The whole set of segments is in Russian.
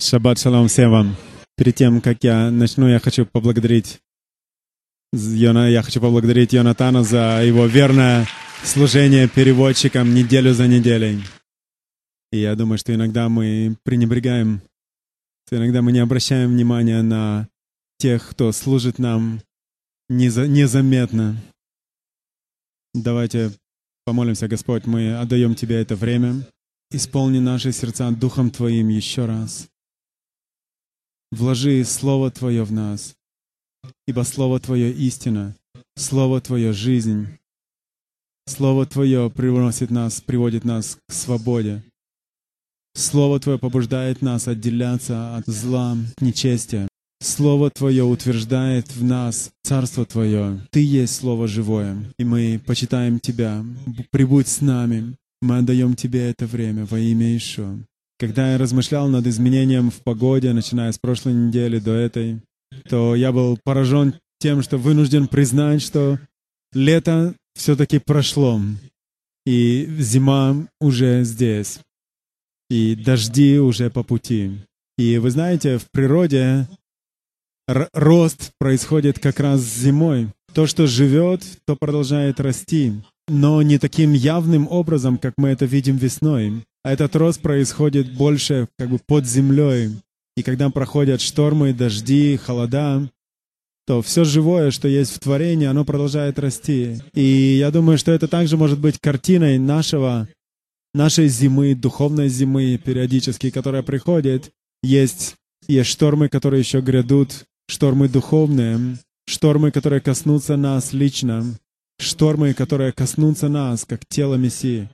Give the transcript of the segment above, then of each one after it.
Шаббат шалом всем вам. Перед тем, как я начну, я хочу поблагодарить Йона, я хочу поблагодарить Йонатана за его верное служение переводчикам неделю за неделей. И я думаю, что иногда мы пренебрегаем, что иногда мы не обращаем внимания на тех, кто служит нам незаметно. Давайте помолимся, Господь, мы отдаем Тебе это время. Исполни наши сердца Духом Твоим еще раз. Вложи Слово Твое в нас, ибо Слово Твое истина, Слово Твое жизнь. Слово Твое приносит нас, приводит нас к свободе. Слово Твое побуждает нас отделяться от зла, нечестия. Слово Твое утверждает в нас Царство Твое. Ты есть Слово живое, и мы почитаем Тебя. Прибудь с нами. Мы отдаем Тебе это время во имя Ишуа. Когда я размышлял над изменением в погоде, начиная с прошлой недели до этой, то я был поражен тем, что вынужден признать, что лето все-таки прошло, и зима уже здесь, и дожди уже по пути. И вы знаете, в природе рост происходит как раз зимой. То, что живет, то продолжает расти, но не таким явным образом, как мы это видим весной. А этот рост происходит больше как бы под землей. И когда проходят штормы, дожди, холода, то все живое, что есть в творении, оно продолжает расти. И я думаю, что это также может быть картиной нашего, нашей зимы, духовной зимы периодически, которая приходит. Есть, есть штормы, которые еще грядут, штормы духовные, штормы, которые коснутся нас лично, штормы, которые коснутся нас, как тело Мессии.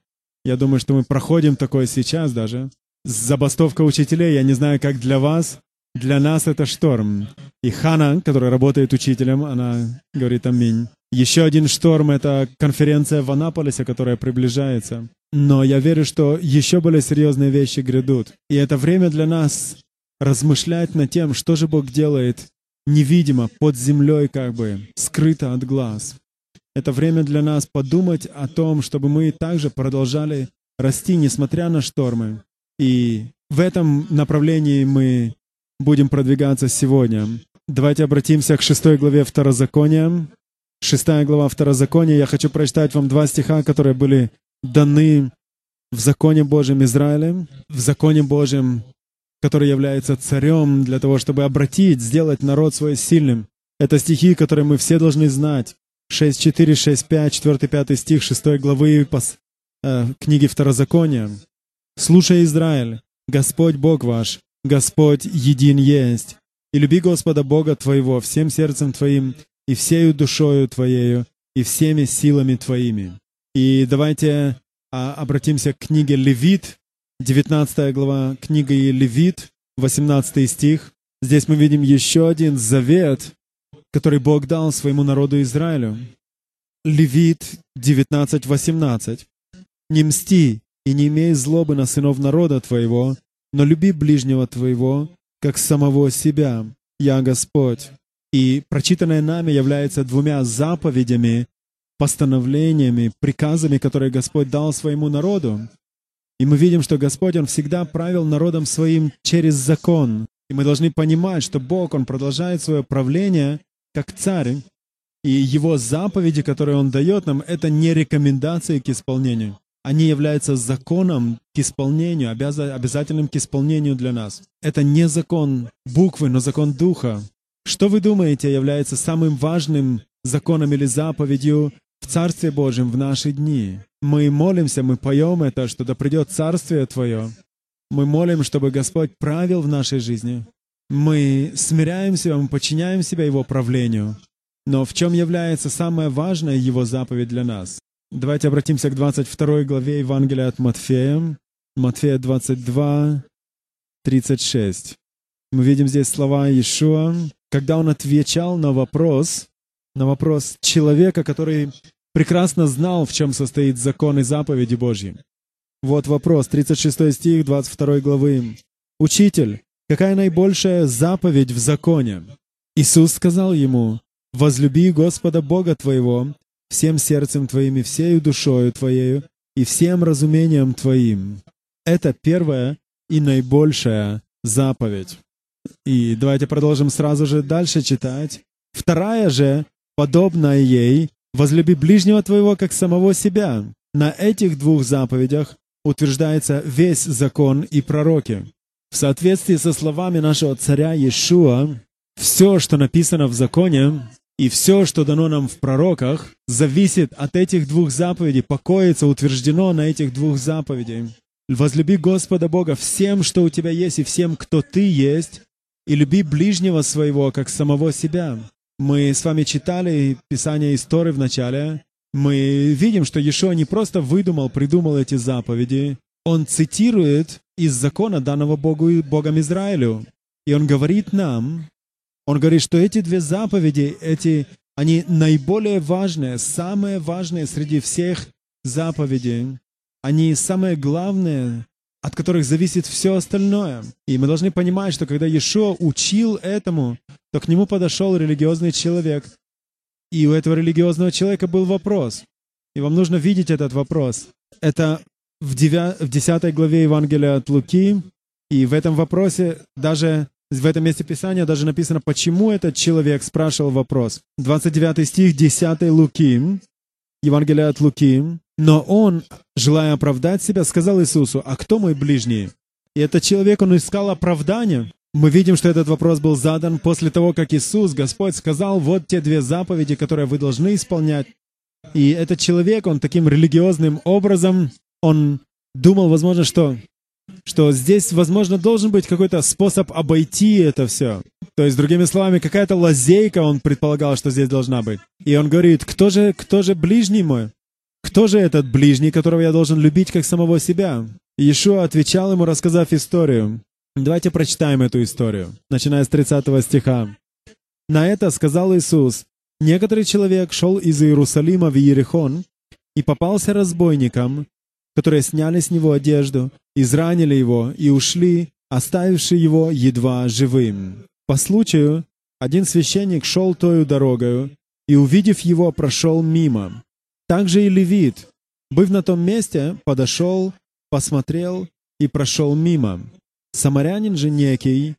Я думаю, что мы проходим такое сейчас даже. Забастовка учителей, я не знаю, как для вас, для нас это шторм. И Хана, которая работает учителем, она говорит аминь. Еще один шторм — это конференция в Анаполисе, которая приближается. Но я верю, что еще более серьезные вещи грядут. И это время для нас размышлять над тем, что же Бог делает невидимо, под землей как бы, скрыто от глаз. Это время для нас подумать о том, чтобы мы также продолжали расти, несмотря на штормы. И в этом направлении мы будем продвигаться сегодня. Давайте обратимся к шестой главе Второзакония. Шестая глава Второзакония. Я хочу прочитать вам два стиха, которые были даны в законе Божьем Израиле, в законе Божьем, который является царем для того, чтобы обратить, сделать народ свой сильным. Это стихи, которые мы все должны знать. 6.4, 6.5, 4-5 стих 6 главы пос, э, книги Второзакония. «Слушай, Израиль, Господь Бог ваш, Господь един есть, и люби Господа Бога твоего всем сердцем твоим, и всею душою твоею, и всеми силами твоими». И давайте а, обратимся к книге Левит, 19 глава книги Левит, 18 стих. Здесь мы видим еще один завет, который Бог дал своему народу Израилю. Левит 19.18. «Не мсти и не имей злобы на сынов народа твоего, но люби ближнего твоего, как самого себя. Я Господь». И прочитанное нами является двумя заповедями, постановлениями, приказами, которые Господь дал своему народу. И мы видим, что Господь, Он всегда правил народом своим через закон. И мы должны понимать, что Бог, Он продолжает свое правление как царь, и его заповеди, которые он дает нам, это не рекомендации к исполнению. Они являются законом к исполнению, обязательным к исполнению для нас. Это не закон буквы, но закон духа. Что вы думаете является самым важным законом или заповедью в Царстве Божьем в наши дни? Мы молимся, мы поем это, что да придет Царствие Твое. Мы молим, чтобы Господь правил в нашей жизни мы смиряем себя, мы подчиняем себя Его правлению. Но в чем является самая важная Его заповедь для нас? Давайте обратимся к 22 главе Евангелия от Матфея. Матфея 22, 36. Мы видим здесь слова Иешуа, когда он отвечал на вопрос, на вопрос человека, который прекрасно знал, в чем состоит закон и заповеди Божьи. Вот вопрос, 36 стих 22 главы. «Учитель, Какая наибольшая заповедь в законе? Иисус сказал ему, «Возлюби Господа Бога твоего всем сердцем твоим и всею душою твоею и всем разумением твоим». Это первая и наибольшая заповедь. И давайте продолжим сразу же дальше читать. Вторая же, подобная ей, возлюби ближнего твоего, как самого себя. На этих двух заповедях утверждается весь закон и пророки. В соответствии со словами нашего царя Иешуа, все, что написано в законе, и все, что дано нам в пророках, зависит от этих двух заповедей, покоится, утверждено на этих двух заповедей. Возлюби Господа Бога всем, что у тебя есть, и всем, кто ты есть, и люби ближнего своего, как самого себя. Мы с вами читали Писание истории в начале. Мы видим, что Иешуа не просто выдумал, придумал эти заповеди. Он цитирует из закона данного Богу и Богом Израилю. И он говорит нам, он говорит, что эти две заповеди, эти, они наиболее важные, самые важные среди всех заповедей. Они самые главные, от которых зависит все остальное. И мы должны понимать, что когда Иешуа учил этому, то к нему подошел религиозный человек. И у этого религиозного человека был вопрос. И вам нужно видеть этот вопрос. Это в, 9, в 10 главе Евангелия от Луки. И в этом вопросе даже в этом месте Писания даже написано, почему этот человек спрашивал вопрос. 29 стих 10 Луки, Евангелие от Луки. Но он, желая оправдать себя, сказал Иисусу, «А кто мой ближний?» И этот человек, он искал оправдания. Мы видим, что этот вопрос был задан после того, как Иисус, Господь, сказал, вот те две заповеди, которые вы должны исполнять. И этот человек, он таким религиозным образом, он думал, возможно, что, что здесь, возможно, должен быть какой-то способ обойти это все. То есть, другими словами, какая-то лазейка он предполагал, что здесь должна быть. И он говорит, кто же, кто же ближний мой? Кто же этот ближний, которого я должен любить как самого себя? Иешуа отвечал ему, рассказав историю. Давайте прочитаем эту историю, начиная с 30 стиха. На это сказал Иисус, «Некоторый человек шел из Иерусалима в Иерихон и попался разбойникам, которые сняли с него одежду, изранили его и ушли, оставивши его едва живым. По случаю, один священник шел тою дорогою и, увидев его, прошел мимо. Также и левит, быв на том месте, подошел, посмотрел и прошел мимо. Самарянин же некий,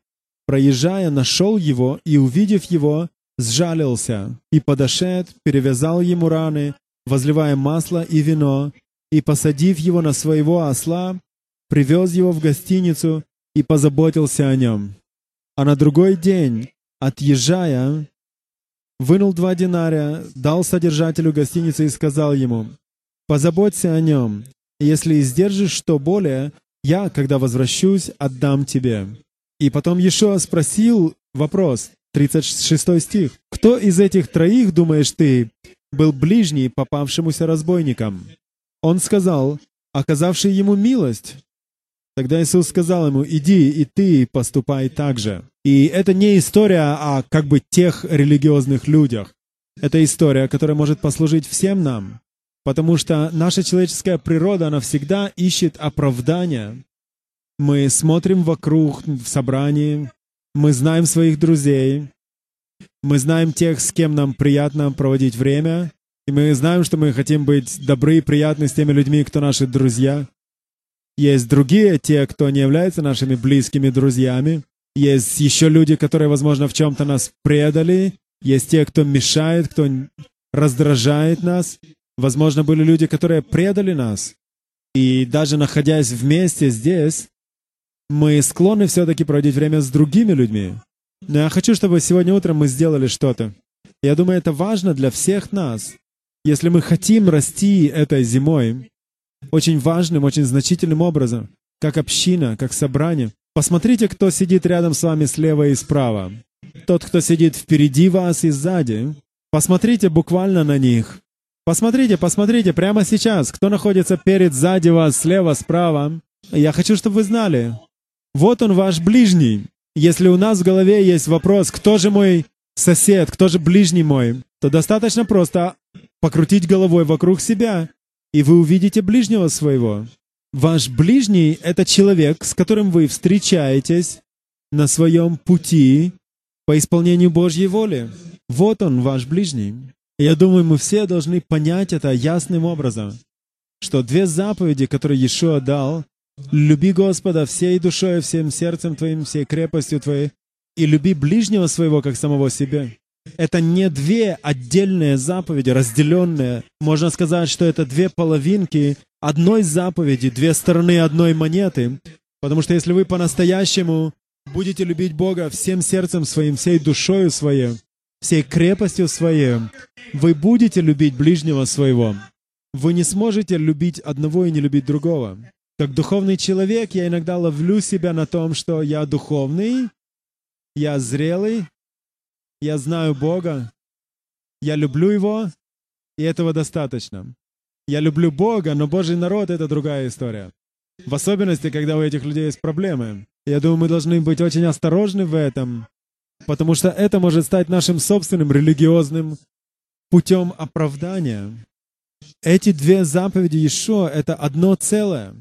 проезжая, нашел его и, увидев его, сжалился, и подошед, перевязал ему раны, возливая масло и вино, и, посадив его на своего осла, привез его в гостиницу и позаботился о нем. А на другой день, отъезжая, вынул два динария, дал содержателю гостиницы и сказал ему, «Позаботься о нем, если издержишь что более, я, когда возвращусь, отдам тебе». И потом Иешуа спросил вопрос, 36 стих, «Кто из этих троих, думаешь ты, был ближний попавшемуся разбойникам?» Он сказал, оказавший ему милость. Тогда Иисус сказал ему, иди и ты поступай так же. И это не история о как бы тех религиозных людях. Это история, которая может послужить всем нам. Потому что наша человеческая природа, она всегда ищет оправдания. Мы смотрим вокруг в собрании, мы знаем своих друзей, мы знаем тех, с кем нам приятно проводить время, и мы знаем, что мы хотим быть добры и приятны с теми людьми, кто наши друзья. Есть другие, те, кто не являются нашими близкими друзьями. Есть еще люди, которые, возможно, в чем-то нас предали. Есть те, кто мешает, кто раздражает нас. Возможно, были люди, которые предали нас. И даже находясь вместе здесь, мы склонны все-таки проводить время с другими людьми. Но я хочу, чтобы сегодня утром мы сделали что-то. Я думаю, это важно для всех нас. Если мы хотим расти этой зимой, очень важным, очень значительным образом, как община, как собрание, Посмотрите, кто сидит рядом с вами слева и справа. Тот, кто сидит впереди вас и сзади. Посмотрите буквально на них. Посмотрите, посмотрите прямо сейчас, кто находится перед, сзади вас, слева, справа. Я хочу, чтобы вы знали. Вот он ваш ближний. Если у нас в голове есть вопрос, кто же мой сосед, кто же ближний мой, то достаточно просто покрутить головой вокруг себя, и вы увидите ближнего своего. Ваш ближний — это человек, с которым вы встречаетесь на своем пути по исполнению Божьей воли. Вот он, ваш ближний. я думаю, мы все должны понять это ясным образом, что две заповеди, которые Иешуа дал, Люби Господа всей душой, всем сердцем твоим, всей крепостью твоей, и люби ближнего своего, как самого себя. Это не две отдельные заповеди, разделенные. Можно сказать, что это две половинки одной заповеди, две стороны одной монеты. Потому что если вы по-настоящему будете любить Бога всем сердцем своим, всей душою своей, всей крепостью своей, вы будете любить ближнего своего. Вы не сможете любить одного и не любить другого. Как духовный человек я иногда ловлю себя на том, что я духовный, я зрелый, я знаю Бога, я люблю Его, и этого достаточно. Я люблю Бога, но Божий народ — это другая история. В особенности, когда у этих людей есть проблемы. Я думаю, мы должны быть очень осторожны в этом, потому что это может стать нашим собственным религиозным путем оправдания. Эти две заповеди еще — это одно целое.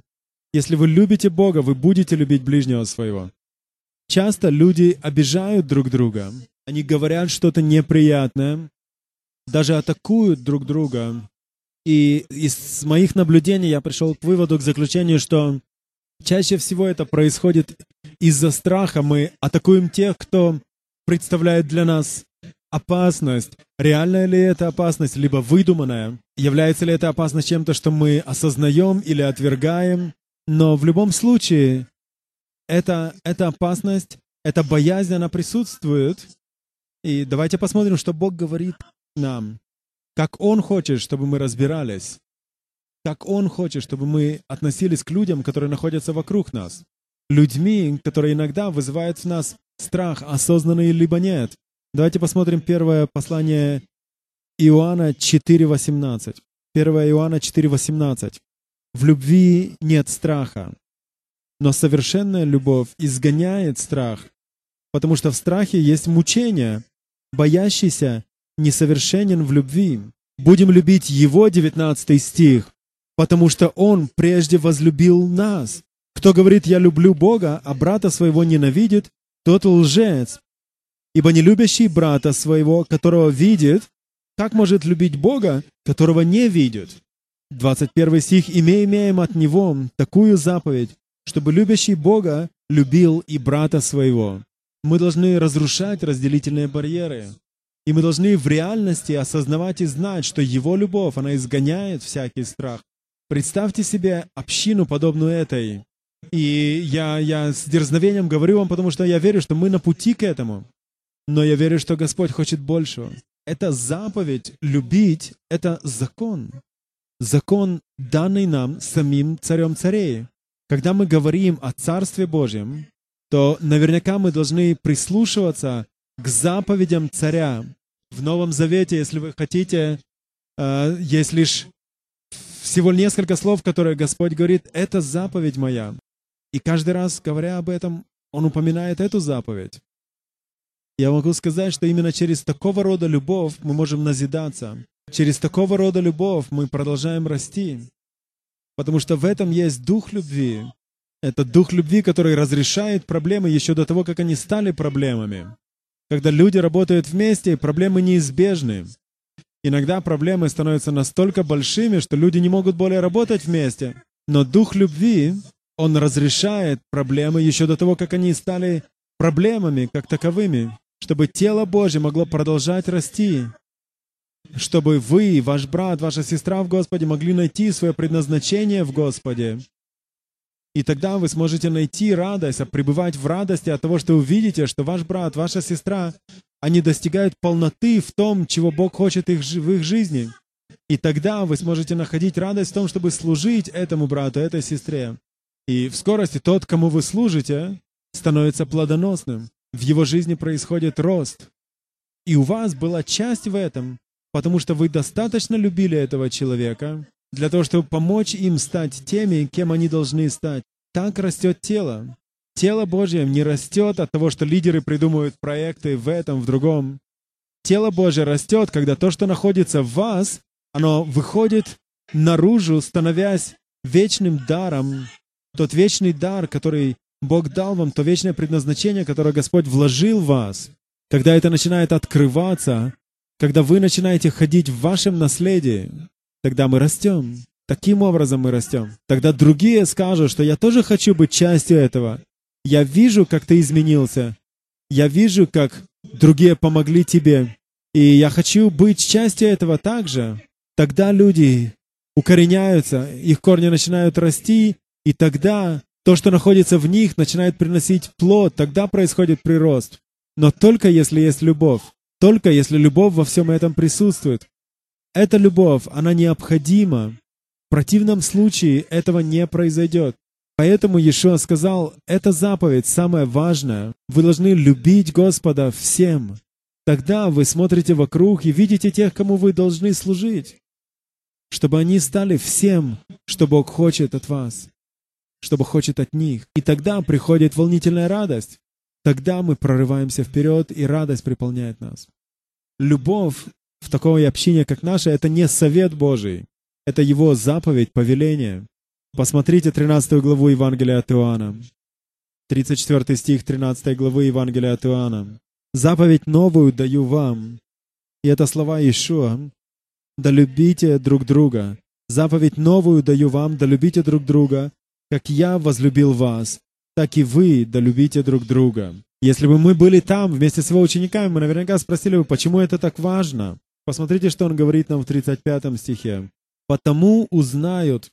Если вы любите Бога, вы будете любить ближнего своего. Часто люди обижают друг друга, они говорят что-то неприятное, даже атакуют друг друга. И из моих наблюдений я пришел к выводу, к заключению, что чаще всего это происходит из-за страха. Мы атакуем тех, кто представляет для нас опасность. Реальная ли это опасность, либо выдуманная? Является ли эта опасность чем-то, что мы осознаем или отвергаем? Но в любом случае, эта, эта опасность, эта боязнь, она присутствует. И давайте посмотрим, что Бог говорит нам. Как Он хочет, чтобы мы разбирались. Как Он хочет, чтобы мы относились к людям, которые находятся вокруг нас. Людьми, которые иногда вызывают в нас страх, осознанный либо нет. Давайте посмотрим первое послание Иоанна 4.18. 1 Иоанна 4.18. В любви нет страха, но совершенная любовь изгоняет страх, потому что в страхе есть мучение. Боящийся несовершенен в любви. Будем любить Его, 19 стих, потому что Он прежде возлюбил нас. Кто говорит «я люблю Бога», а брата своего ненавидит, тот лжец. Ибо не любящий брата своего, которого видит, как может любить Бога, которого не видит? 21 стих. «И имеем от Него такую заповедь, чтобы любящий Бога любил и брата своего». Мы должны разрушать разделительные барьеры. И мы должны в реальности осознавать и знать, что Его любовь, она изгоняет всякий страх. Представьте себе общину, подобную этой. И я, я с дерзновением говорю вам, потому что я верю, что мы на пути к этому. Но я верю, что Господь хочет большего. Это заповедь любить, это закон. Закон, данный нам самим царем царей. Когда мы говорим о Царстве Божьем, то наверняка мы должны прислушиваться к заповедям царя. В Новом Завете, если вы хотите, э, есть лишь всего несколько слов, которые Господь говорит, это заповедь моя. И каждый раз, говоря об этом, Он упоминает эту заповедь. Я могу сказать, что именно через такого рода любовь мы можем назидаться. Через такого рода любовь мы продолжаем расти. Потому что в этом есть дух любви. Это дух любви, который разрешает проблемы еще до того, как они стали проблемами. Когда люди работают вместе, проблемы неизбежны. Иногда проблемы становятся настолько большими, что люди не могут более работать вместе. Но дух любви, он разрешает проблемы еще до того, как они стали проблемами как таковыми, чтобы тело Божье могло продолжать расти, чтобы вы, ваш брат, ваша сестра в Господе могли найти свое предназначение в Господе, и тогда вы сможете найти радость, а пребывать в радости от того, что увидите, что ваш брат, ваша сестра, они достигают полноты в том, чего Бог хочет их, в их жизни. И тогда вы сможете находить радость в том, чтобы служить этому брату, этой сестре. И в скорости тот, кому вы служите, становится плодоносным. В его жизни происходит рост. И у вас была часть в этом, потому что вы достаточно любили этого человека, для того, чтобы помочь им стать теми, кем они должны стать. Так растет тело. Тело Божье не растет от того, что лидеры придумывают проекты в этом, в другом. Тело Божье растет, когда то, что находится в вас, оно выходит наружу, становясь вечным даром. Тот вечный дар, который Бог дал вам, то вечное предназначение, которое Господь вложил в вас. Когда это начинает открываться, когда вы начинаете ходить в вашем наследии, Тогда мы растем. Таким образом мы растем. Тогда другие скажут, что я тоже хочу быть частью этого. Я вижу, как ты изменился. Я вижу, как другие помогли тебе. И я хочу быть частью этого также. Тогда люди укореняются, их корни начинают расти, и тогда то, что находится в них, начинает приносить плод, тогда происходит прирост. Но только если есть любовь, только если любовь во всем этом присутствует. Эта любовь, она необходима. В противном случае этого не произойдет. Поэтому Иешуа сказал, эта заповедь самая важная. Вы должны любить Господа всем. Тогда вы смотрите вокруг и видите тех, кому вы должны служить. Чтобы они стали всем, что Бог хочет от вас, что Бог хочет от них. И тогда приходит волнительная радость. Тогда мы прорываемся вперед, и радость приполняет нас. Любовь в такой общине, как наша, это не совет Божий. Это Его заповедь, повеление. Посмотрите 13 главу Евангелия от Иоанна. 34 стих 13 главы Евангелия от Иоанна. «Заповедь новую даю вам». И это слова Иешуа. «Да любите друг друга». «Заповедь новую даю вам, да любите друг друга, как я возлюбил вас, так и вы да любите друг друга». Если бы мы были там вместе с его учениками, мы наверняка спросили бы, почему это так важно. Посмотрите, что он говорит нам в 35 стихе. «Потому узнают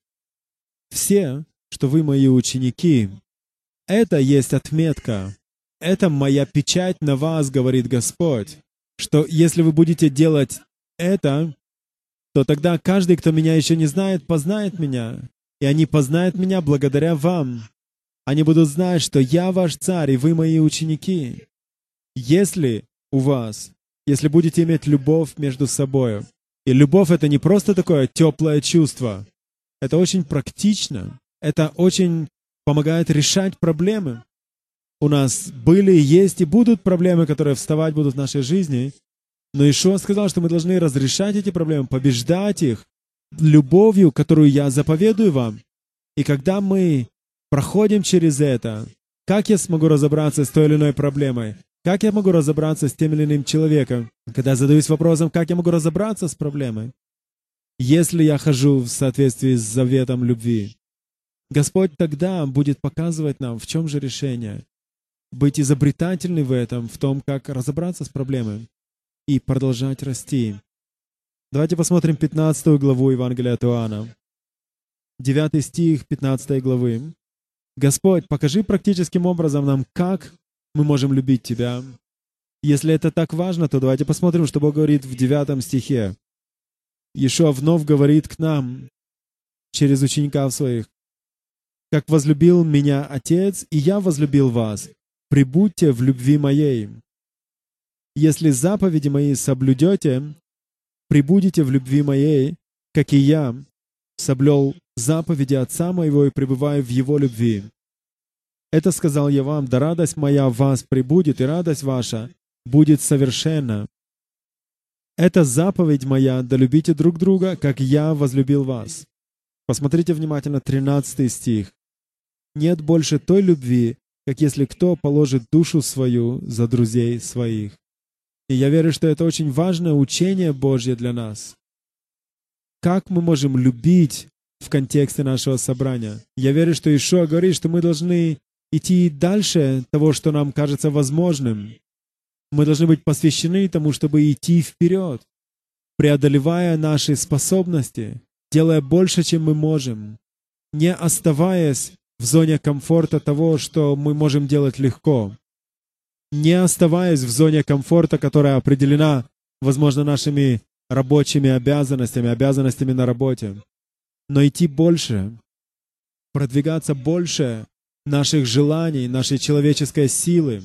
все, что вы мои ученики. Это есть отметка. Это моя печать на вас, говорит Господь, что если вы будете делать это, то тогда каждый, кто меня еще не знает, познает меня. И они познают меня благодаря вам. Они будут знать, что я ваш царь, и вы мои ученики. Если у вас, если будете иметь любовь между собой, и любовь — это не просто такое теплое чувство, это очень практично. Это очень помогает решать проблемы. У нас были, есть и будут проблемы, которые вставать будут в нашей жизни. Но Ишуа сказал, что мы должны разрешать эти проблемы, побеждать их любовью, которую я заповедую вам. И когда мы проходим через это, как я смогу разобраться с той или иной проблемой? Как я могу разобраться с тем или иным человеком? Когда задаюсь вопросом, как я могу разобраться с проблемой? если я хожу в соответствии с заветом любви. Господь тогда будет показывать нам, в чем же решение. Быть изобретательным в этом, в том, как разобраться с проблемой и продолжать расти. Давайте посмотрим 15 главу Евангелия от Иоанна. 9 стих 15 главы. Господь, покажи практическим образом нам, как мы можем любить Тебя. Если это так важно, то давайте посмотрим, что Бог говорит в 9 стихе. Ишуа вновь говорит к нам через учеников своих. «Как возлюбил меня Отец, и я возлюбил вас, прибудьте в любви моей. Если заповеди мои соблюдете, прибудете в любви моей, как и я соблюл заповеди Отца моего и пребываю в Его любви. Это сказал я вам, да радость моя в вас прибудет, и радость ваша будет совершенна. Это заповедь моя, да любите друг друга, как я возлюбил вас. Посмотрите внимательно 13 стих. Нет больше той любви, как если кто положит душу свою за друзей своих. И я верю, что это очень важное учение Божье для нас. Как мы можем любить в контексте нашего собрания? Я верю, что Ишуа говорит, что мы должны идти дальше того, что нам кажется возможным. Мы должны быть посвящены тому, чтобы идти вперед, преодолевая наши способности, делая больше, чем мы можем, не оставаясь в зоне комфорта того, что мы можем делать легко, не оставаясь в зоне комфорта, которая определена, возможно, нашими рабочими обязанностями, обязанностями на работе, но идти больше, продвигаться больше наших желаний, нашей человеческой силы,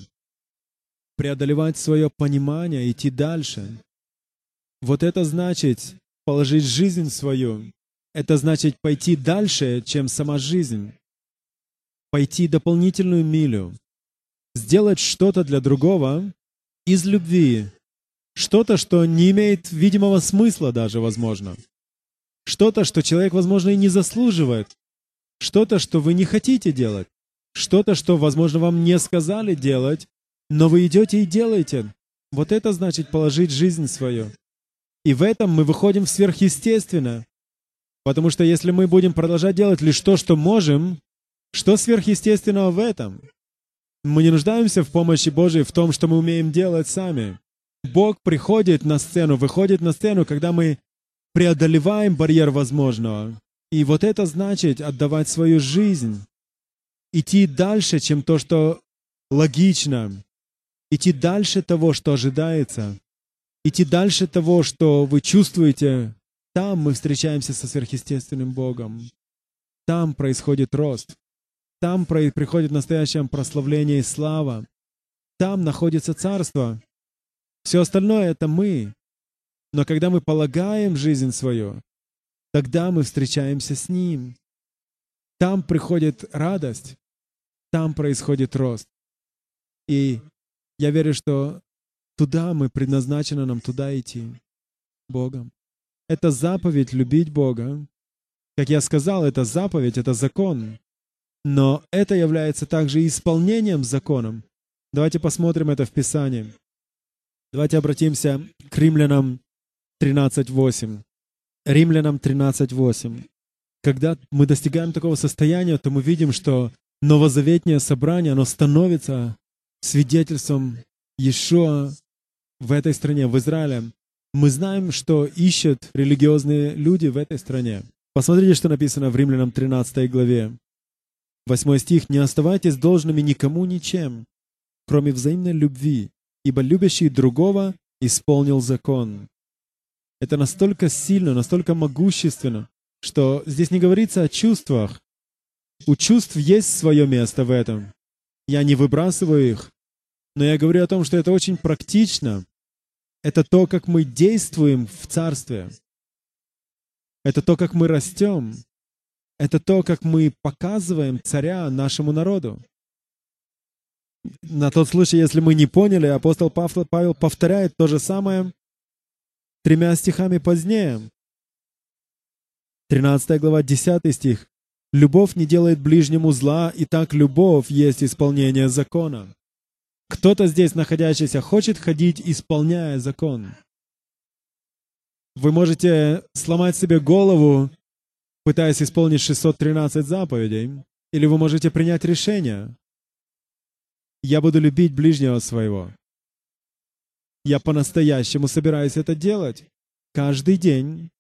преодолевать свое понимание, идти дальше. Вот это значит положить жизнь свою. Это значит пойти дальше, чем сама жизнь. Пойти дополнительную милю. Сделать что-то для другого из любви. Что-то, что не имеет видимого смысла даже, возможно. Что-то, что человек, возможно, и не заслуживает. Что-то, что вы не хотите делать. Что-то, что, возможно, вам не сказали делать, но вы идете и делаете. Вот это значит положить жизнь свою. И в этом мы выходим в сверхъестественное. Потому что если мы будем продолжать делать лишь то, что можем, что сверхъестественного в этом? Мы не нуждаемся в помощи Божьей в том, что мы умеем делать сами. Бог приходит на сцену, выходит на сцену, когда мы преодолеваем барьер возможного. И вот это значит отдавать свою жизнь, идти дальше, чем то, что логично, идти дальше того, что ожидается, идти дальше того, что вы чувствуете. Там мы встречаемся со сверхъестественным Богом. Там происходит рост. Там приходит настоящее прославление и слава. Там находится царство. Все остальное — это мы. Но когда мы полагаем жизнь свою, тогда мы встречаемся с Ним. Там приходит радость, там происходит рост. И я верю, что туда мы предназначено нам туда идти, Богом. Это заповедь любить Бога. Как я сказал, это заповедь, это закон. Но это является также исполнением законом. Давайте посмотрим это в Писании. Давайте обратимся к римлянам 13.8. Римлянам 13.8. Когда мы достигаем такого состояния, то мы видим, что новозаветнее собрание, оно становится свидетельством Иешуа в этой стране, в Израиле. Мы знаем, что ищут религиозные люди в этой стране. Посмотрите, что написано в Римлянам 13 главе. 8 стих. «Не оставайтесь должными никому ничем, кроме взаимной любви, ибо любящий другого исполнил закон». Это настолько сильно, настолько могущественно, что здесь не говорится о чувствах. У чувств есть свое место в этом. Я не выбрасываю их, но я говорю о том, что это очень практично. Это то, как мы действуем в Царстве. Это то, как мы растем. Это то, как мы показываем царя нашему народу. На тот случай, если мы не поняли, апостол Павел повторяет то же самое тремя стихами позднее. 13 глава, 10 стих. «Любовь не делает ближнему зла, и так любовь есть исполнение закона». Кто-то здесь находящийся хочет ходить, исполняя закон. Вы можете сломать себе голову, пытаясь исполнить 613 заповедей, или вы можете принять решение. Я буду любить ближнего своего. Я по-настоящему собираюсь это делать. Каждый день,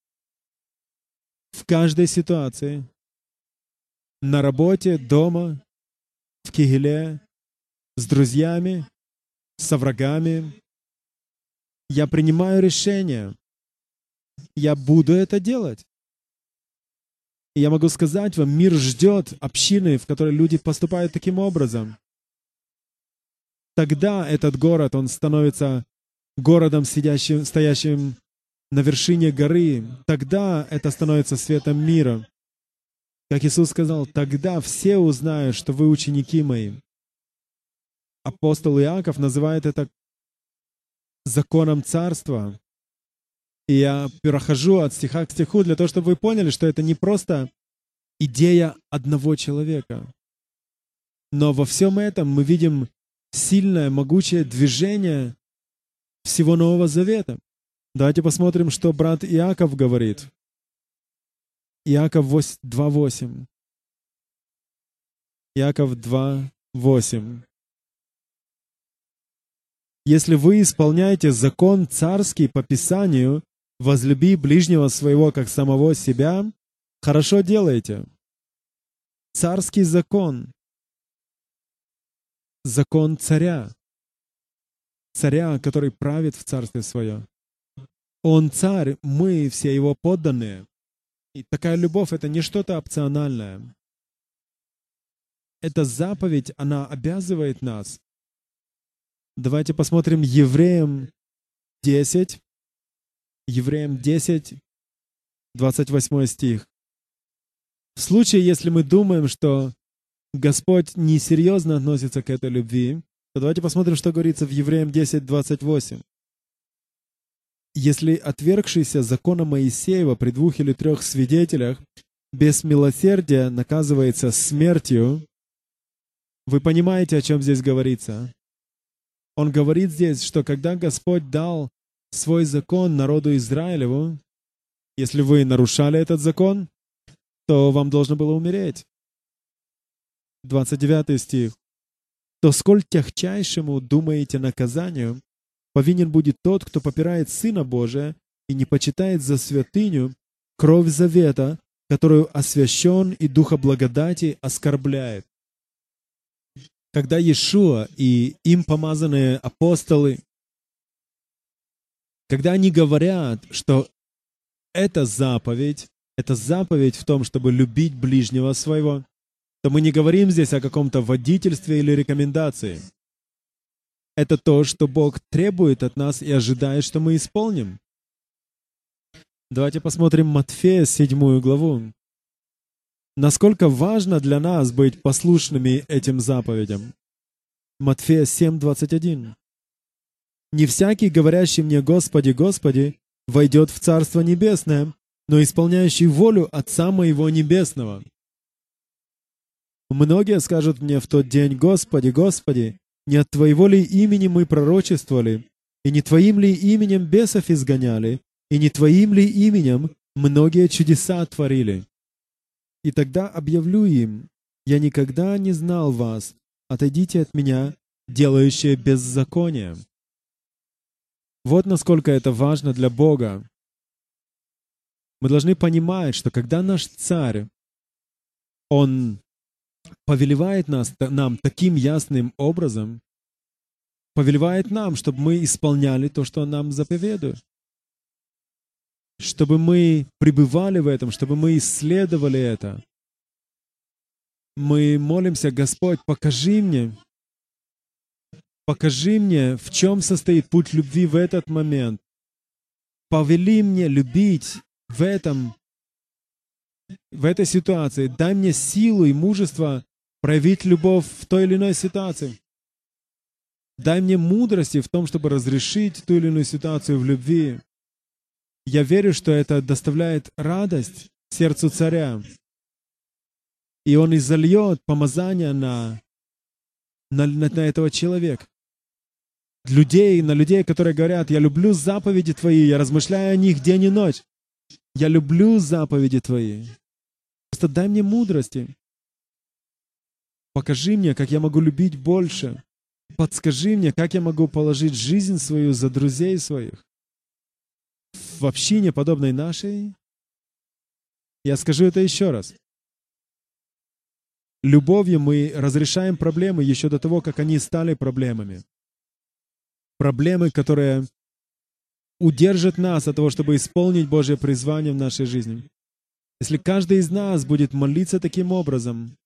в каждой ситуации, на работе, дома, в кигеле, с друзьями, со врагами. Я принимаю решение. Я буду это делать. И я могу сказать вам, мир ждет общины, в которой люди поступают таким образом. Тогда этот город, он становится городом, сидящим, стоящим на вершине горы, тогда это становится светом мира. Как Иисус сказал, тогда все узнают, что вы ученики мои. Апостол Иаков называет это законом царства. И я перехожу от стиха к стиху для того, чтобы вы поняли, что это не просто идея одного человека. Но во всем этом мы видим сильное, могучее движение всего Нового Завета. Давайте посмотрим, что брат Иаков говорит. Иаков 2.8. Иаков 2.8. Если вы исполняете закон царский по Писанию, возлюби ближнего своего как самого себя, хорошо делаете. Царский закон. Закон царя царя, который правит в царстве свое. Он царь, мы все его подданные. Такая любовь — это не что-то опциональное. Эта заповедь, она обязывает нас. Давайте посмотрим Евреям 10, Евреям 10, 28 стих. В случае, если мы думаем, что Господь несерьезно относится к этой любви, то давайте посмотрим, что говорится в Евреям 10.28. Если отвергшийся закона Моисеева при двух или трех свидетелях без милосердия наказывается смертью, вы понимаете, о чем здесь говорится? Он говорит здесь, что когда Господь дал свой закон народу Израилеву, если вы нарушали этот закон, то вам должно было умереть. 29 стих. То сколь тягчайшему думаете наказанию, повинен будет тот, кто попирает Сына Божия и не почитает за святыню кровь завета, которую освящен и Духа благодати оскорбляет. Когда Иешуа и им помазанные апостолы, когда они говорят, что эта заповедь, это заповедь в том, чтобы любить ближнего своего, то мы не говорим здесь о каком-то водительстве или рекомендации. Это то, что Бог требует от нас и ожидает, что мы исполним. Давайте посмотрим Матфея, седьмую главу. Насколько важно для нас быть послушными этим заповедям. Матфея 7, 21. «Не всякий, говорящий мне «Господи, Господи», войдет в Царство Небесное, но исполняющий волю Отца Моего Небесного. Многие скажут мне в тот день, «Господи, Господи, не от Твоего ли имени мы пророчествовали, и не Твоим ли именем бесов изгоняли, и не Твоим ли именем многие чудеса творили?» И тогда объявлю им, «Я никогда не знал вас, отойдите от меня, делающие беззаконие». Вот насколько это важно для Бога. Мы должны понимать, что когда наш царь, он повелевает нас, нам таким ясным образом, повелевает нам, чтобы мы исполняли то, что Он нам заповедует. Чтобы мы пребывали в этом, чтобы мы исследовали это. Мы молимся, Господь, покажи мне, покажи мне, в чем состоит путь любви в этот момент. Повели мне любить в этом в этой ситуации. Дай мне силу и мужество проявить любовь в той или иной ситуации. Дай мне мудрости в том, чтобы разрешить ту или иную ситуацию в любви. Я верю, что это доставляет радость сердцу царя. И он изольет помазание на, на, на, этого человека. Людей, на людей, которые говорят, я люблю заповеди Твои, я размышляю о них день и ночь. Я люблю заповеди Твои. Просто дай мне мудрости. Покажи мне, как я могу любить больше. Подскажи мне, как я могу положить жизнь свою за друзей своих. В общине, подобной нашей, я скажу это еще раз. Любовью мы разрешаем проблемы еще до того, как они стали проблемами. Проблемы, которые удержит нас от того, чтобы исполнить Божье призвание в нашей жизни. Если каждый из нас будет молиться таким образом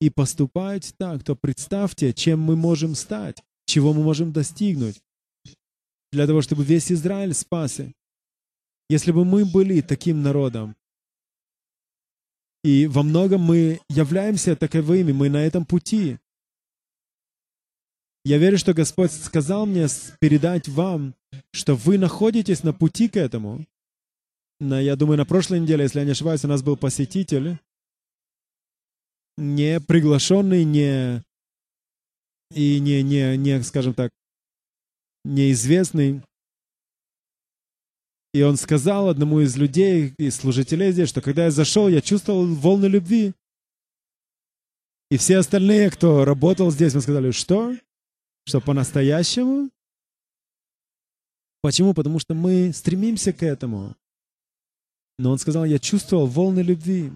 и поступать так, то представьте, чем мы можем стать, чего мы можем достигнуть для того, чтобы весь Израиль спасся. Если бы мы были таким народом, и во многом мы являемся таковыми, мы на этом пути. Я верю, что Господь сказал мне передать вам что вы находитесь на пути к этому. На, я думаю, на прошлой неделе, если я не ошибаюсь, у нас был посетитель, не приглашенный, не и не, не, не, скажем так, неизвестный. И он сказал одному из людей, из служителей здесь, что когда я зашел, я чувствовал волны любви. И все остальные, кто работал здесь, мы сказали, что? Что по-настоящему? Почему? Потому что мы стремимся к этому. Но он сказал, я чувствовал волны любви.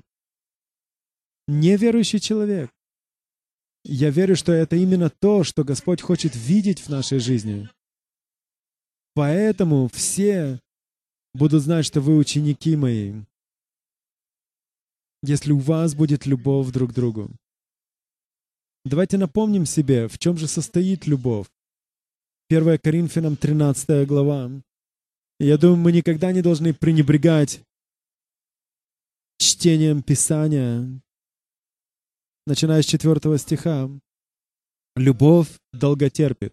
Неверующий человек. Я верю, что это именно то, что Господь хочет видеть в нашей жизни. Поэтому все будут знать, что вы ученики мои, если у вас будет любовь друг к другу. Давайте напомним себе, в чем же состоит любовь. 1 Коринфянам 13 глава. Я думаю, мы никогда не должны пренебрегать чтением Писания, начиная с 4 стиха. Любовь долготерпит.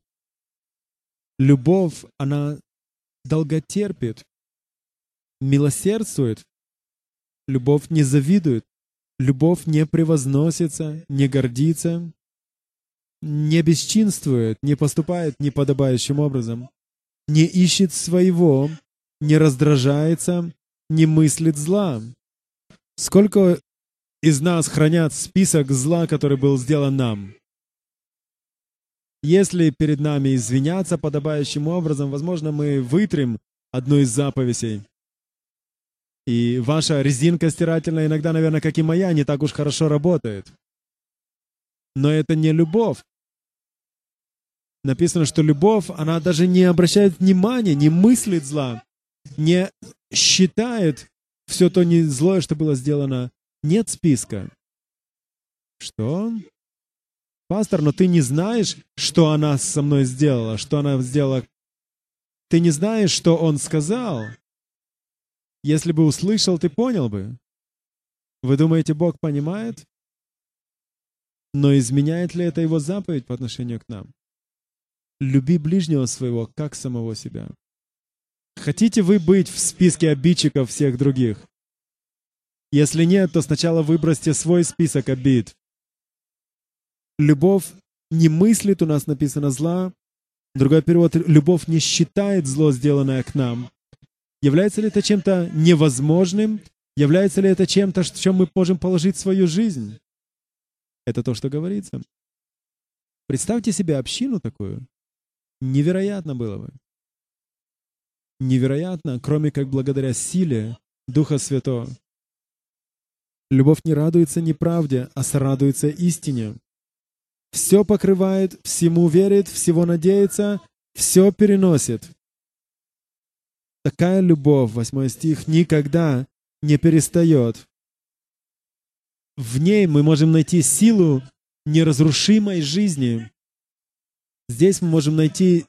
Любовь, она долготерпит, милосердствует. Любовь не завидует. Любовь не превозносится, не гордится, не бесчинствует, не поступает неподобающим образом, не ищет своего, не раздражается, не мыслит зла. Сколько из нас хранят список зла, который был сделан нам. Если перед нами извиняться подобающим образом, возможно, мы вытрем одну из заповедей. И ваша резинка стирательная иногда, наверное, как и моя, не так уж хорошо работает. Но это не любовь. Написано, что любовь, она даже не обращает внимания, не мыслит зла, не считает все то не злое, что было сделано. Нет списка. Что? Пастор, но ты не знаешь, что она со мной сделала, что она сделала. Ты не знаешь, что он сказал. Если бы услышал, ты понял бы. Вы думаете, Бог понимает? Но изменяет ли это его заповедь по отношению к нам? Люби ближнего своего, как самого себя. Хотите вы быть в списке обидчиков всех других? Если нет, то сначала выбросьте свой список обид. Любовь не мыслит, у нас написано зла. Другой перевод, любовь не считает зло, сделанное к нам. Является ли это чем-то невозможным? Является ли это чем-то, в чем мы можем положить свою жизнь? Это то, что говорится. Представьте себе общину такую. Невероятно было бы. Невероятно, кроме как благодаря силе Духа Святого. Любовь не радуется неправде, а сорадуется истине. Все покрывает, всему верит, всего надеется, все переносит. Такая любовь, восьмой стих, никогда не перестает. В ней мы можем найти силу неразрушимой жизни. Здесь мы можем найти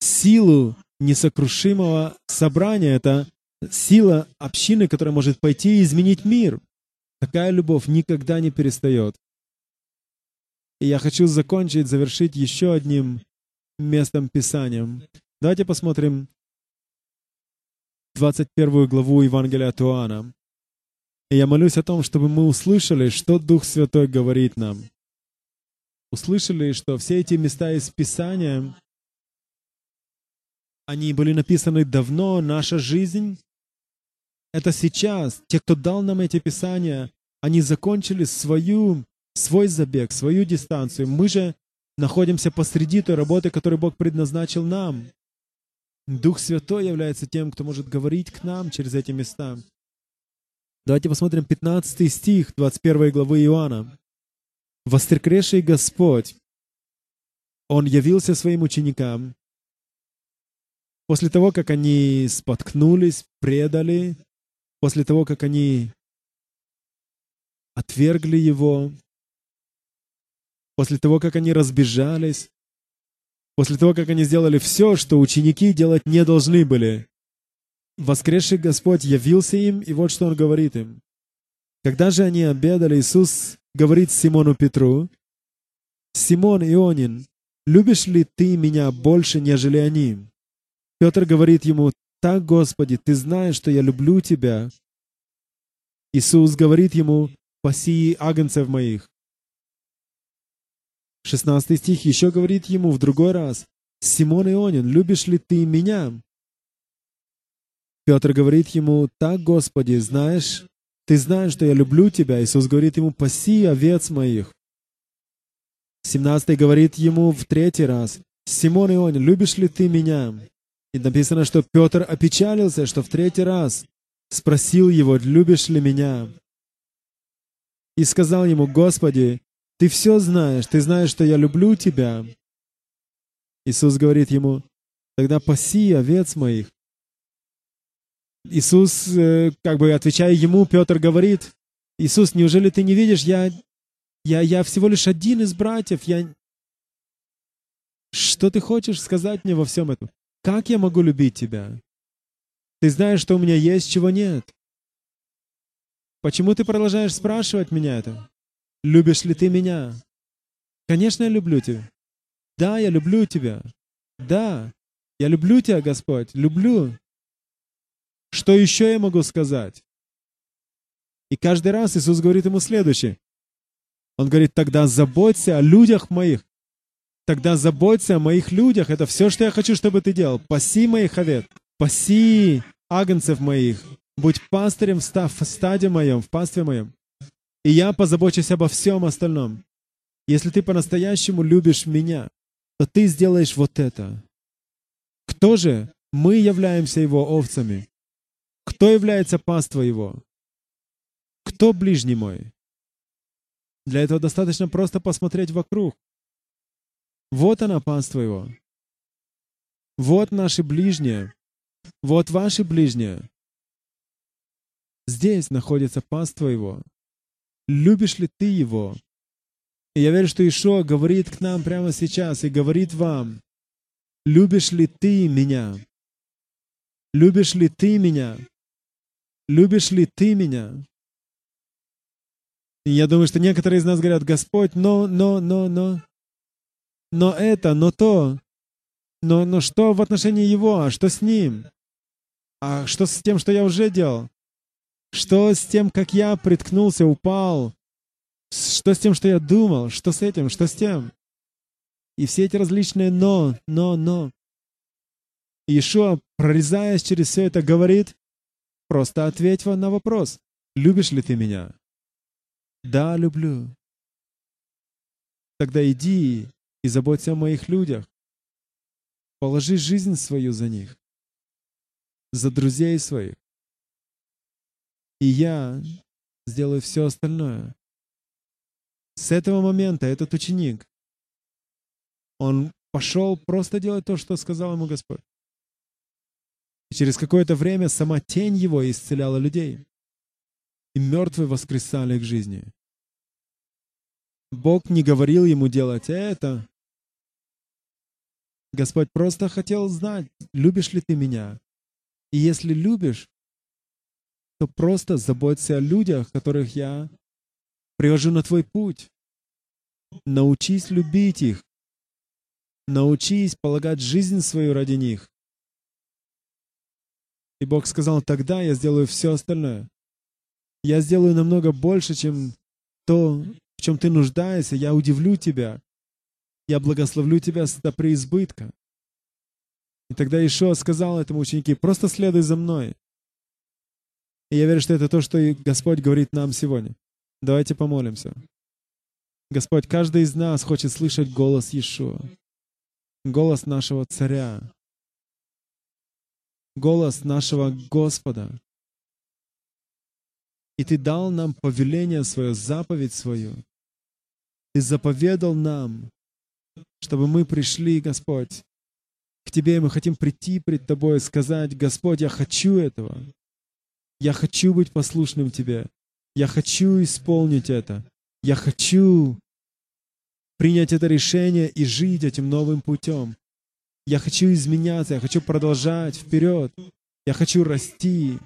силу несокрушимого собрания. Это сила общины, которая может пойти и изменить мир. Такая любовь никогда не перестает. И я хочу закончить, завершить еще одним местом Писания. Давайте посмотрим 21 главу Евангелия от Иоанна. И я молюсь о том, чтобы мы услышали, что Дух Святой говорит нам. Услышали, что все эти места из Писания, они были написаны давно, наша жизнь — это сейчас. Те, кто дал нам эти Писания, они закончили свою, свой забег, свою дистанцию. Мы же находимся посреди той работы, которую Бог предназначил нам. Дух Святой является тем, кто может говорить к нам через эти места. Давайте посмотрим 15 стих 21 главы Иоанна. «Воскресший Господь, Он явился своим ученикам после того, как они споткнулись, предали, после того, как они отвергли Его, после того, как они разбежались, после того, как они сделали все, что ученики делать не должны были. Воскресший Господь явился им, и вот что Он говорит им. Когда же они обедали, Иисус говорит Симону Петру, «Симон Ионин, любишь ли ты меня больше, нежели они?» Петр говорит ему, «Так, Господи, ты знаешь, что я люблю тебя». Иисус говорит ему, «Паси агнцев моих». 16 стих еще говорит ему в другой раз, «Симон Ионин, любишь ли ты меня?» Петр говорит ему, «Так, Господи, знаешь, ты знаешь, что я люблю тебя». Иисус говорит ему, «Паси овец моих». 17 говорит ему в третий раз, «Симон Ионин, любишь ли ты меня?» И написано, что Петр опечалился, что в третий раз спросил его, «Любишь ли меня?» И сказал ему, «Господи, ты все знаешь, ты знаешь, что я люблю тебя». Иисус говорит ему, «Тогда паси овец моих». Иисус, э, как бы отвечая ему, Петр говорит, Иисус, неужели ты не видишь, я, я, я всего лишь один из братьев, я... Что ты хочешь сказать мне во всем этом? Как я могу любить тебя? Ты знаешь, что у меня есть, чего нет. Почему ты продолжаешь спрашивать меня это? Любишь ли ты меня? Конечно, я люблю тебя. Да, я люблю тебя. Да, я люблю тебя, Господь, люблю. Что еще я могу сказать? И каждый раз Иисус говорит ему следующее. Он говорит, тогда заботься о людях моих. Тогда заботься о моих людях. Это все, что я хочу, чтобы ты делал. Паси моих овец. Паси агнцев моих. Будь пастырем в стаде моем, в пастве моем. и я позабочусь обо всем остальном. Если ты по-настоящему любишь меня, то ты сделаешь вот это. Кто же? Мы являемся его овцами. Кто является паствой его? Кто ближний мой? Для этого достаточно просто посмотреть вокруг. Вот она, панство его. Вот наши ближние. Вот ваши ближние. Здесь находится панство его. Любишь ли ты его? И я верю, что Ишуа говорит к нам прямо сейчас и говорит вам, любишь ли ты меня? Любишь ли ты меня? Любишь ли ты меня? Я думаю, что некоторые из нас говорят, Господь, но, но, но, но, но это, но то, но, но что в отношении Его, а что с Ним? А что с тем, что я уже делал? Что с тем, как я приткнулся, упал? Что с тем, что я думал? Что с этим? Что с тем? И все эти различные «но», «но», «но». Иешуа, прорезаясь через все это, говорит, просто ответь на вопрос, любишь ли ты меня? Да, люблю. Тогда иди и заботься о моих людях. Положи жизнь свою за них, за друзей своих. И я сделаю все остальное. С этого момента этот ученик, он пошел просто делать то, что сказал ему Господь. Через какое-то время сама тень его исцеляла людей и мертвые воскресали к жизни. Бог не говорил ему делать это. Господь просто хотел знать, любишь ли ты меня. И если любишь, то просто заботься о людях, которых я привожу на твой путь. Научись любить их. Научись полагать жизнь свою ради них. И Бог сказал, тогда я сделаю все остальное. Я сделаю намного больше, чем то, в чем ты нуждаешься. Я удивлю тебя. Я благословлю тебя до преизбытка. И тогда Ишуа сказал этому ученику, просто следуй за мной. И я верю, что это то, что и Господь говорит нам сегодня. Давайте помолимся. Господь, каждый из нас хочет слышать голос Иешуа, голос нашего Царя, голос нашего Господа, и Ты дал нам повеление свое, заповедь свою. Ты заповедал нам, чтобы мы пришли, Господь, к Тебе, и мы хотим прийти пред Тобой и сказать, Господь, я хочу этого. Я хочу быть послушным Тебе. Я хочу исполнить это. Я хочу принять это решение и жить этим новым путем. Я хочу изменяться, я хочу продолжать вперед. Я хочу расти.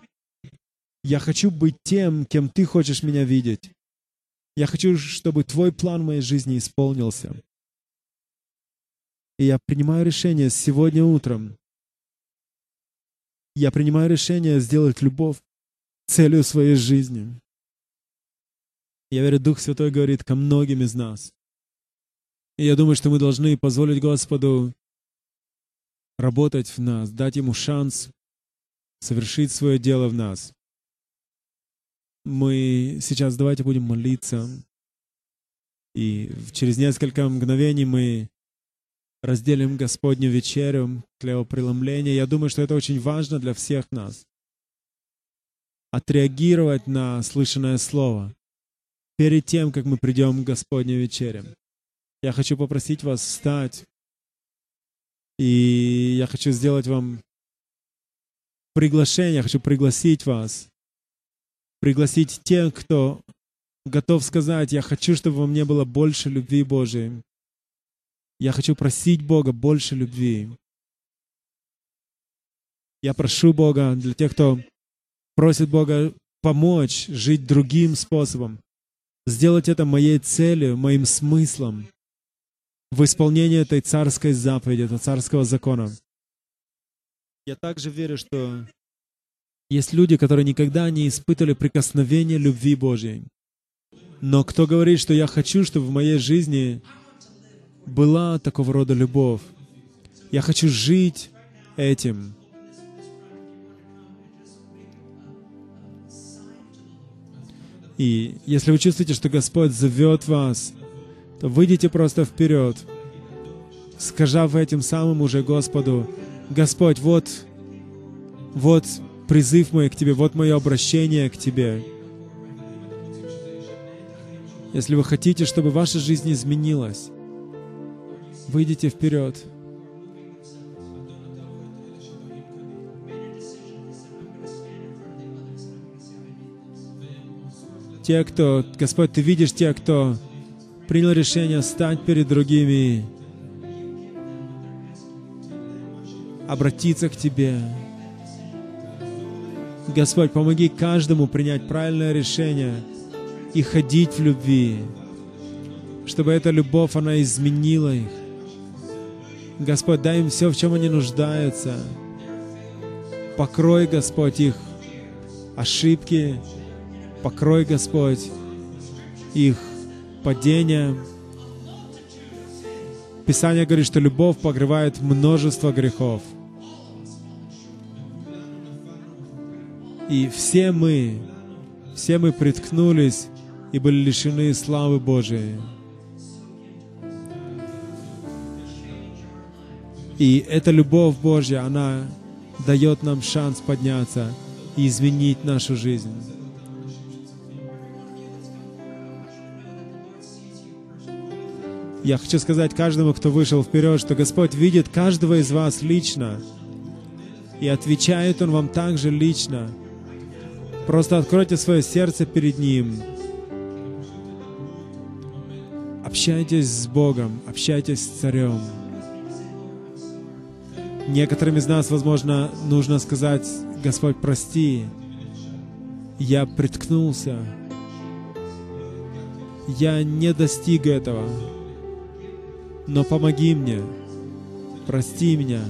Я хочу быть тем, кем Ты хочешь меня видеть. Я хочу, чтобы Твой план моей жизни исполнился. И я принимаю решение сегодня утром. Я принимаю решение сделать любовь целью своей жизни. Я верю, Дух Святой говорит ко многим из нас. И я думаю, что мы должны позволить Господу работать в нас, дать Ему шанс совершить свое дело в нас мы сейчас давайте будем молиться. И через несколько мгновений мы разделим Господню вечерю, хлебопреломление. Я думаю, что это очень важно для всех нас. Отреагировать на слышанное слово перед тем, как мы придем к Господней вечере. Я хочу попросить вас встать, и я хочу сделать вам приглашение, хочу пригласить вас пригласить тех, кто готов сказать, я хочу, чтобы во мне было больше любви Божией. Я хочу просить Бога больше любви. Я прошу Бога для тех, кто просит Бога помочь жить другим способом, сделать это моей целью, моим смыслом в исполнении этой царской заповеди, этого царского закона. Я также верю, что есть люди, которые никогда не испытывали прикосновения любви Божьей. Но кто говорит, что я хочу, чтобы в моей жизни была такого рода любовь, я хочу жить этим. И если вы чувствуете, что Господь зовет вас, выйдите просто вперед, сказав этим самым уже Господу, Господь, вот, вот призыв мой к Тебе, вот мое обращение к Тебе. Если вы хотите, чтобы ваша жизнь изменилась, выйдите вперед. Те, кто, Господь, Ты видишь тех, кто принял решение стать перед другими, обратиться к Тебе. Господь, помоги каждому принять правильное решение и ходить в любви, чтобы эта любовь, она изменила их. Господь, дай им все, в чем они нуждаются. Покрой, Господь, их ошибки, покрой, Господь, их падения. Писание говорит, что любовь покрывает множество грехов. И все мы, все мы приткнулись и были лишены славы Божией. И эта любовь Божья, она дает нам шанс подняться и изменить нашу жизнь. Я хочу сказать каждому, кто вышел вперед, что Господь видит каждого из вас лично, и отвечает Он вам также лично. Просто откройте свое сердце перед Ним. Общайтесь с Богом, общайтесь с Царем. Некоторым из нас, возможно, нужно сказать, Господь, прости, я приткнулся, я не достиг этого, но помоги мне, прости меня,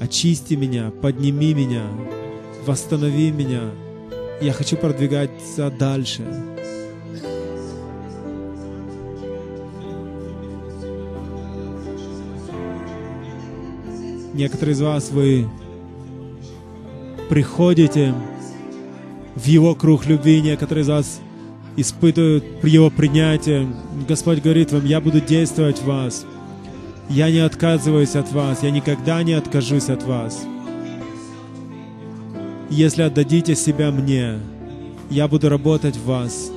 очисти меня, подними меня, восстанови меня. Я хочу продвигаться дальше. Некоторые из вас, вы приходите в Его круг любви, некоторые из вас испытывают Его принятие. Господь говорит вам, я буду действовать в вас. Я не отказываюсь от вас, я никогда не откажусь от вас. Если отдадите себя мне, я буду работать в вас.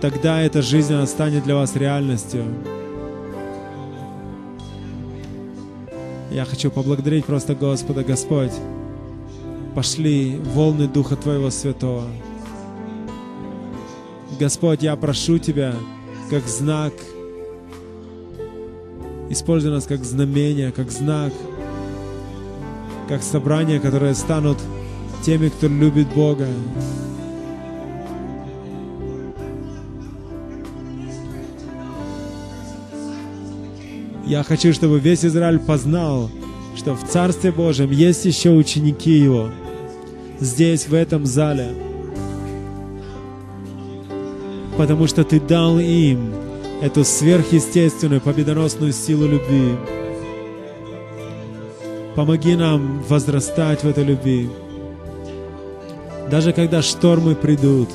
Тогда эта жизнь она станет для вас реальностью. Я хочу поблагодарить просто Господа, Господь. Пошли волны Духа Твоего Святого. Господь, я прошу Тебя, как знак, используй нас как знамение, как знак, как собрание, которые станут теми, кто любит Бога. Я хочу, чтобы весь Израиль познал, что в Царстве Божьем есть еще ученики Его. Здесь, в этом зале. Потому что Ты дал им эту сверхъестественную, победоносную силу любви. Помоги нам возрастать в этой любви. Даже когда штормы придут,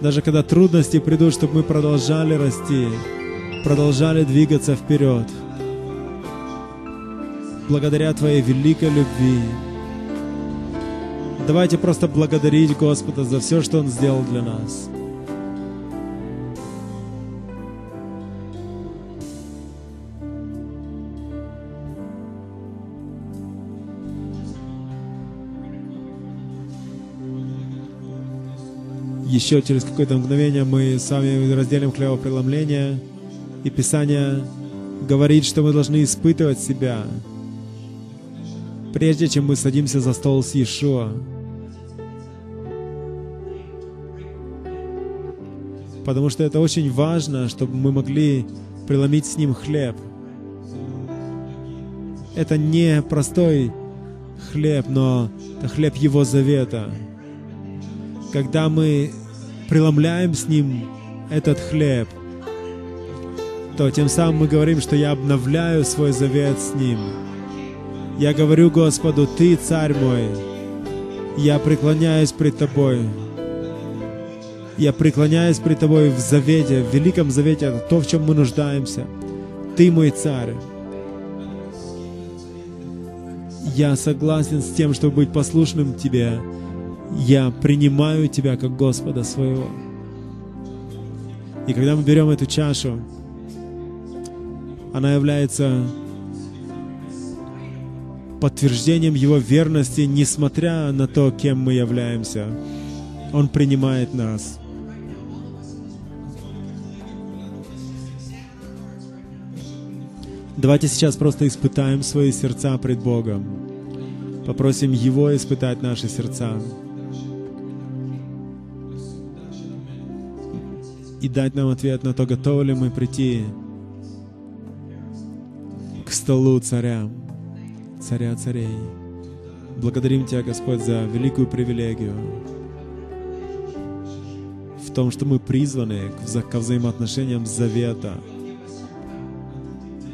даже когда трудности придут, чтобы мы продолжали расти, продолжали двигаться вперед. Благодаря Твоей великой любви. Давайте просто благодарить Господа за все, что Он сделал для нас. Еще через какое-то мгновение мы с вами разделим хлебопреломление. И Писание говорит, что мы должны испытывать себя, прежде чем мы садимся за стол с Иешуа. Потому что это очень важно, чтобы мы могли преломить с Ним хлеб. Это не простой хлеб, но это хлеб Его завета. Когда мы преломляем с Ним этот хлеб – то тем самым мы говорим, что я обновляю свой завет с Ним. Я говорю Господу, Ты царь мой, я преклоняюсь пред Тобой. Я преклоняюсь при Тобой в завете, в великом завете, то, в чем мы нуждаемся. Ты мой царь. Я согласен с тем, чтобы быть послушным Тебе. Я принимаю Тебя как Господа своего. И когда мы берем эту чашу, она является подтверждением Его верности, несмотря на то, кем мы являемся. Он принимает нас. Давайте сейчас просто испытаем свои сердца пред Богом. Попросим Его испытать наши сердца. И дать нам ответ на то, готовы ли мы прийти к столу царя, царя царей. Благодарим Тебя, Господь, за великую привилегию в том, что мы призваны к взаимоотношениям завета.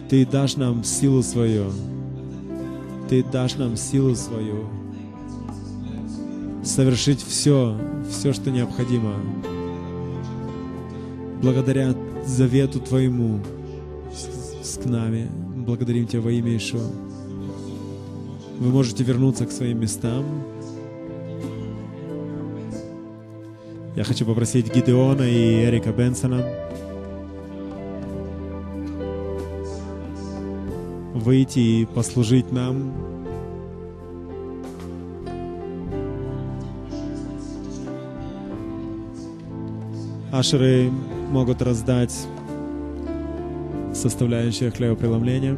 Ты дашь нам силу свою. Ты дашь нам силу свою совершить все, все, что необходимо. Благодаря завету Твоему с, с нами. Благодарим Тебя во имя Ишуа. Вы можете вернуться к своим местам. Я хочу попросить Гидеона и Эрика Бенсона выйти и послужить нам. Ашеры могут раздать составляющие хлебопреломления.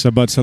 Шаббат шалом.